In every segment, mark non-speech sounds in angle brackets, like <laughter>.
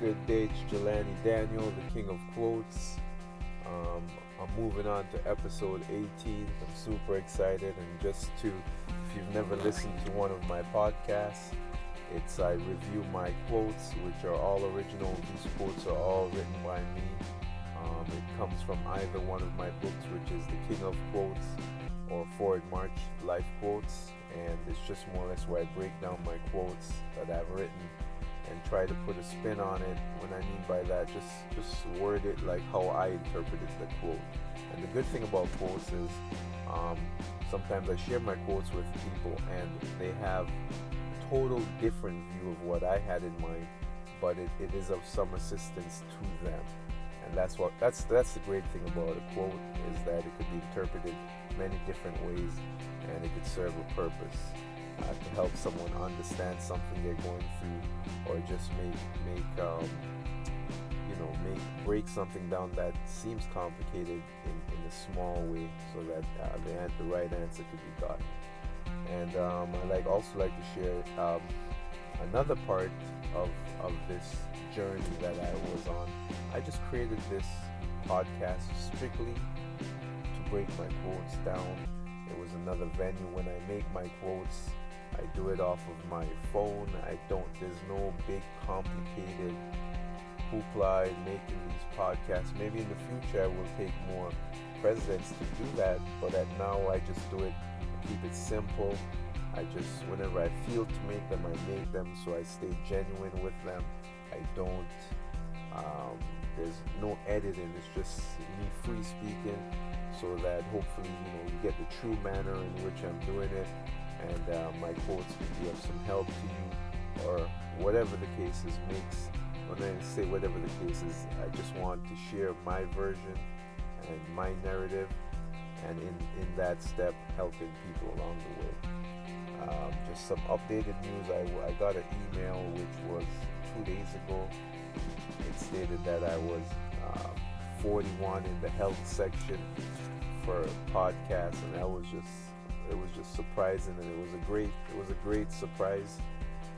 good day? It's Jelani Daniel, the king of quotes. Um, I'm moving on to episode 18. I'm super excited, and just to, if you've never listened to one of my podcasts, it's I review my quotes, which are all original. These quotes are all written by me. Um, it comes from either one of my books, which is The King of Quotes or Forward March Life Quotes, and it's just more or less where I break down my quotes that I've written and try to put a spin on it. When I mean by that, just just word it like how I interpreted the quote. And the good thing about quotes is um, sometimes I share my quotes with people and they have a total different view of what I had in mind, but it, it is of some assistance to them. And that's what that's that's the great thing about a quote is that it could be interpreted many different ways and it could serve a purpose uh, to help someone understand something they're going through, or just make make um, you know make break something down that seems complicated in, in a small way, so that uh, the the right answer could be gotten. And um, I like also like to share um, another part of of this journey that I was on. I just created this podcast strictly to break my quotes down. It was another venue when I make my quotes I do it off of my phone. I don't, there's no big complicated hoopla in making these podcasts. Maybe in the future I will take more presidents to do that, but at now I just do it, keep it simple. I just, whenever I feel to make them, I make them so I stay genuine with them. I don't, um, there's no editing, it's just me free speaking so that hopefully, you know, you get the true manner in which I'm doing it and uh, my quotes can be of some help to you or whatever the case is makes when I say whatever the case is I just want to share my version and my narrative and in, in that step helping people along the way. Um, just some updated news I, I got an email which was two days ago it stated that I was uh, 41 in the health section for podcasts and that was just it was just surprising, and it was a great it was a great surprise.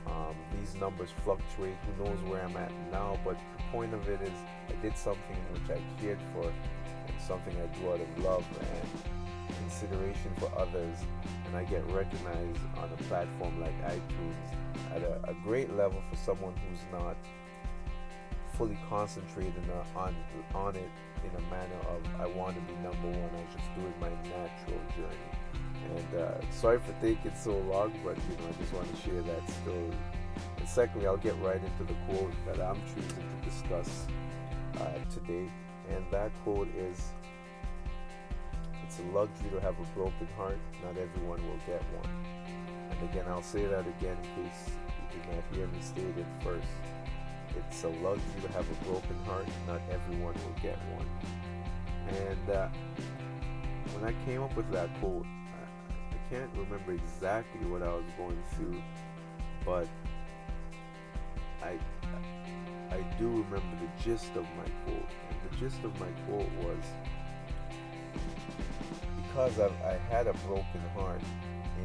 Um, these numbers fluctuate. Who knows where I'm at now? But the point of it is, I did something which I cared for, and something I do out of love and consideration for others, and I get recognized on a platform like iTunes at a, a great level for someone who's not fully concentrated on on it in a manner of I want to be number one. I just doing my natural journey. And uh, sorry for taking so long, but you know, I just want to share that story. And secondly, I'll get right into the quote that I'm choosing to discuss uh, today. And that quote is It's a luxury to have a broken heart, not everyone will get one. And again, I'll say that again in case you did not hear me state it first. It's a luxury to have a broken heart, not everyone will get one. And uh, when I came up with that quote, I can't remember exactly what I was going through, but I I do remember the gist of my quote. And the gist of my quote was because I've, I had a broken heart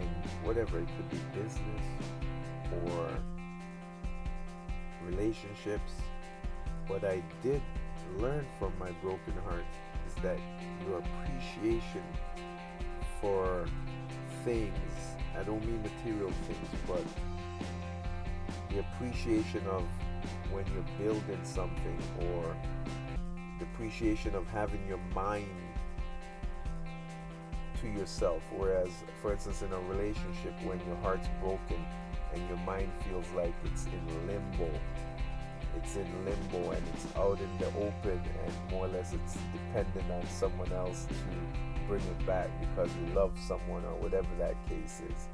in whatever it could be business or relationships, what I did learn from my broken heart is that your appreciation for things. I don't mean material things, but the appreciation of when you're building something or the appreciation of having your mind to yourself. Whereas, for instance, in a relationship, when your heart's broken and your mind feels like it's in limbo, it's in limbo and it's out in the open, and more or less it's dependent on someone else to bring it back because you love someone or whatever that case is.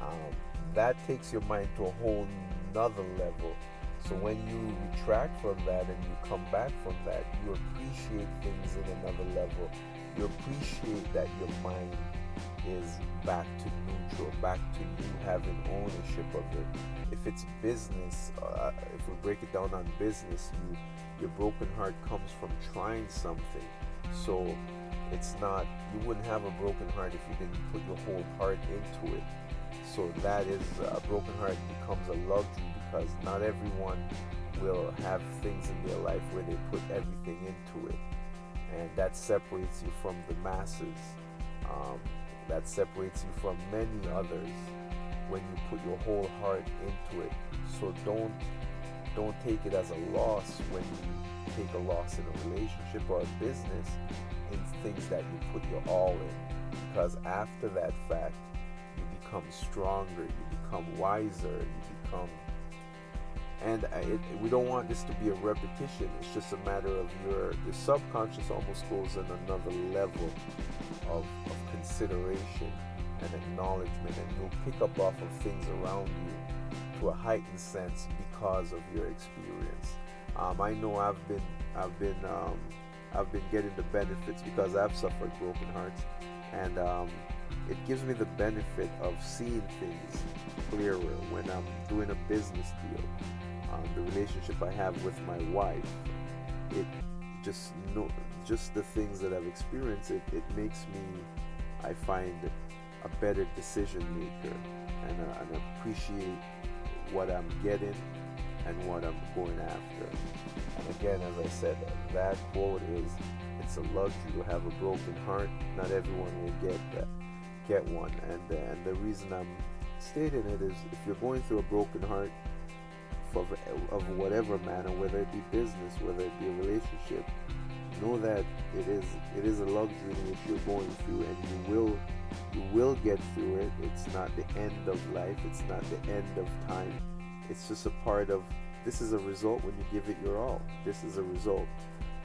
Um, that takes your mind to a whole nother level. So when you retract from that and you come back from that, you appreciate things in another level. You appreciate that your mind is back to neutral, back to you having ownership of it. If it's business, uh, if we break it down on business, you your broken heart comes from trying something. So it's not you wouldn't have a broken heart if you didn't put your whole heart into it so that is a broken heart becomes a luxury because not everyone will have things in their life where they put everything into it, and that separates you from the masses. Um, that separates you from many others when you put your whole heart into it. So don't don't take it as a loss when you take a loss in a relationship or a business in things that you put your all in. Because after that fact, you become stronger, you become wiser, you become and it, we don't want this to be a repetition it's just a matter of your your subconscious almost goes on another level consideration and acknowledgement and you'll pick up off of things around you to a heightened sense because of your experience. Um, i know i've been i've been um, i've been getting the benefits because i've suffered broken hearts and um, it gives me the benefit of seeing things clearer when i'm doing a business deal. Um, the relationship I have with my wife, it just no, just the things that I've experienced, it, it makes me, I find, a better decision maker and, uh, and appreciate what I'm getting and what I'm going after. And again, as I said, that quote is, "It's a luxury to have a broken heart. Not everyone will get that, get one." And uh, and the reason I'm stating it is, if you're going through a broken heart, of, of whatever manner, whether it be business, whether it be a relationship, know that it is it is a luxury which you're going through, and you will you will get through it. It's not the end of life. It's not the end of time. It's just a part of. This is a result when you give it your all. This is a result,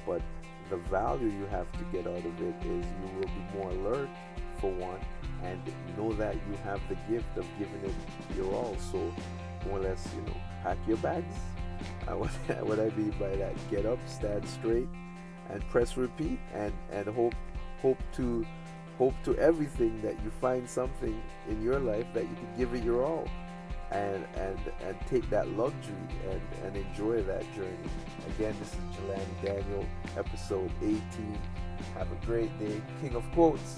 but the value you have to get out of it is you will be more alert for one and know that you have the gift of giving it your all so more or less you know pack your bags. Uh, <laughs> what, what I mean by that, get up, stand straight, and press repeat, and and hope hope to hope to everything that you find something in your life that you can give it your all, and and and take that luxury and and enjoy that journey. Again, this is Jelani Daniel, episode 18. Have a great day, King of Quotes.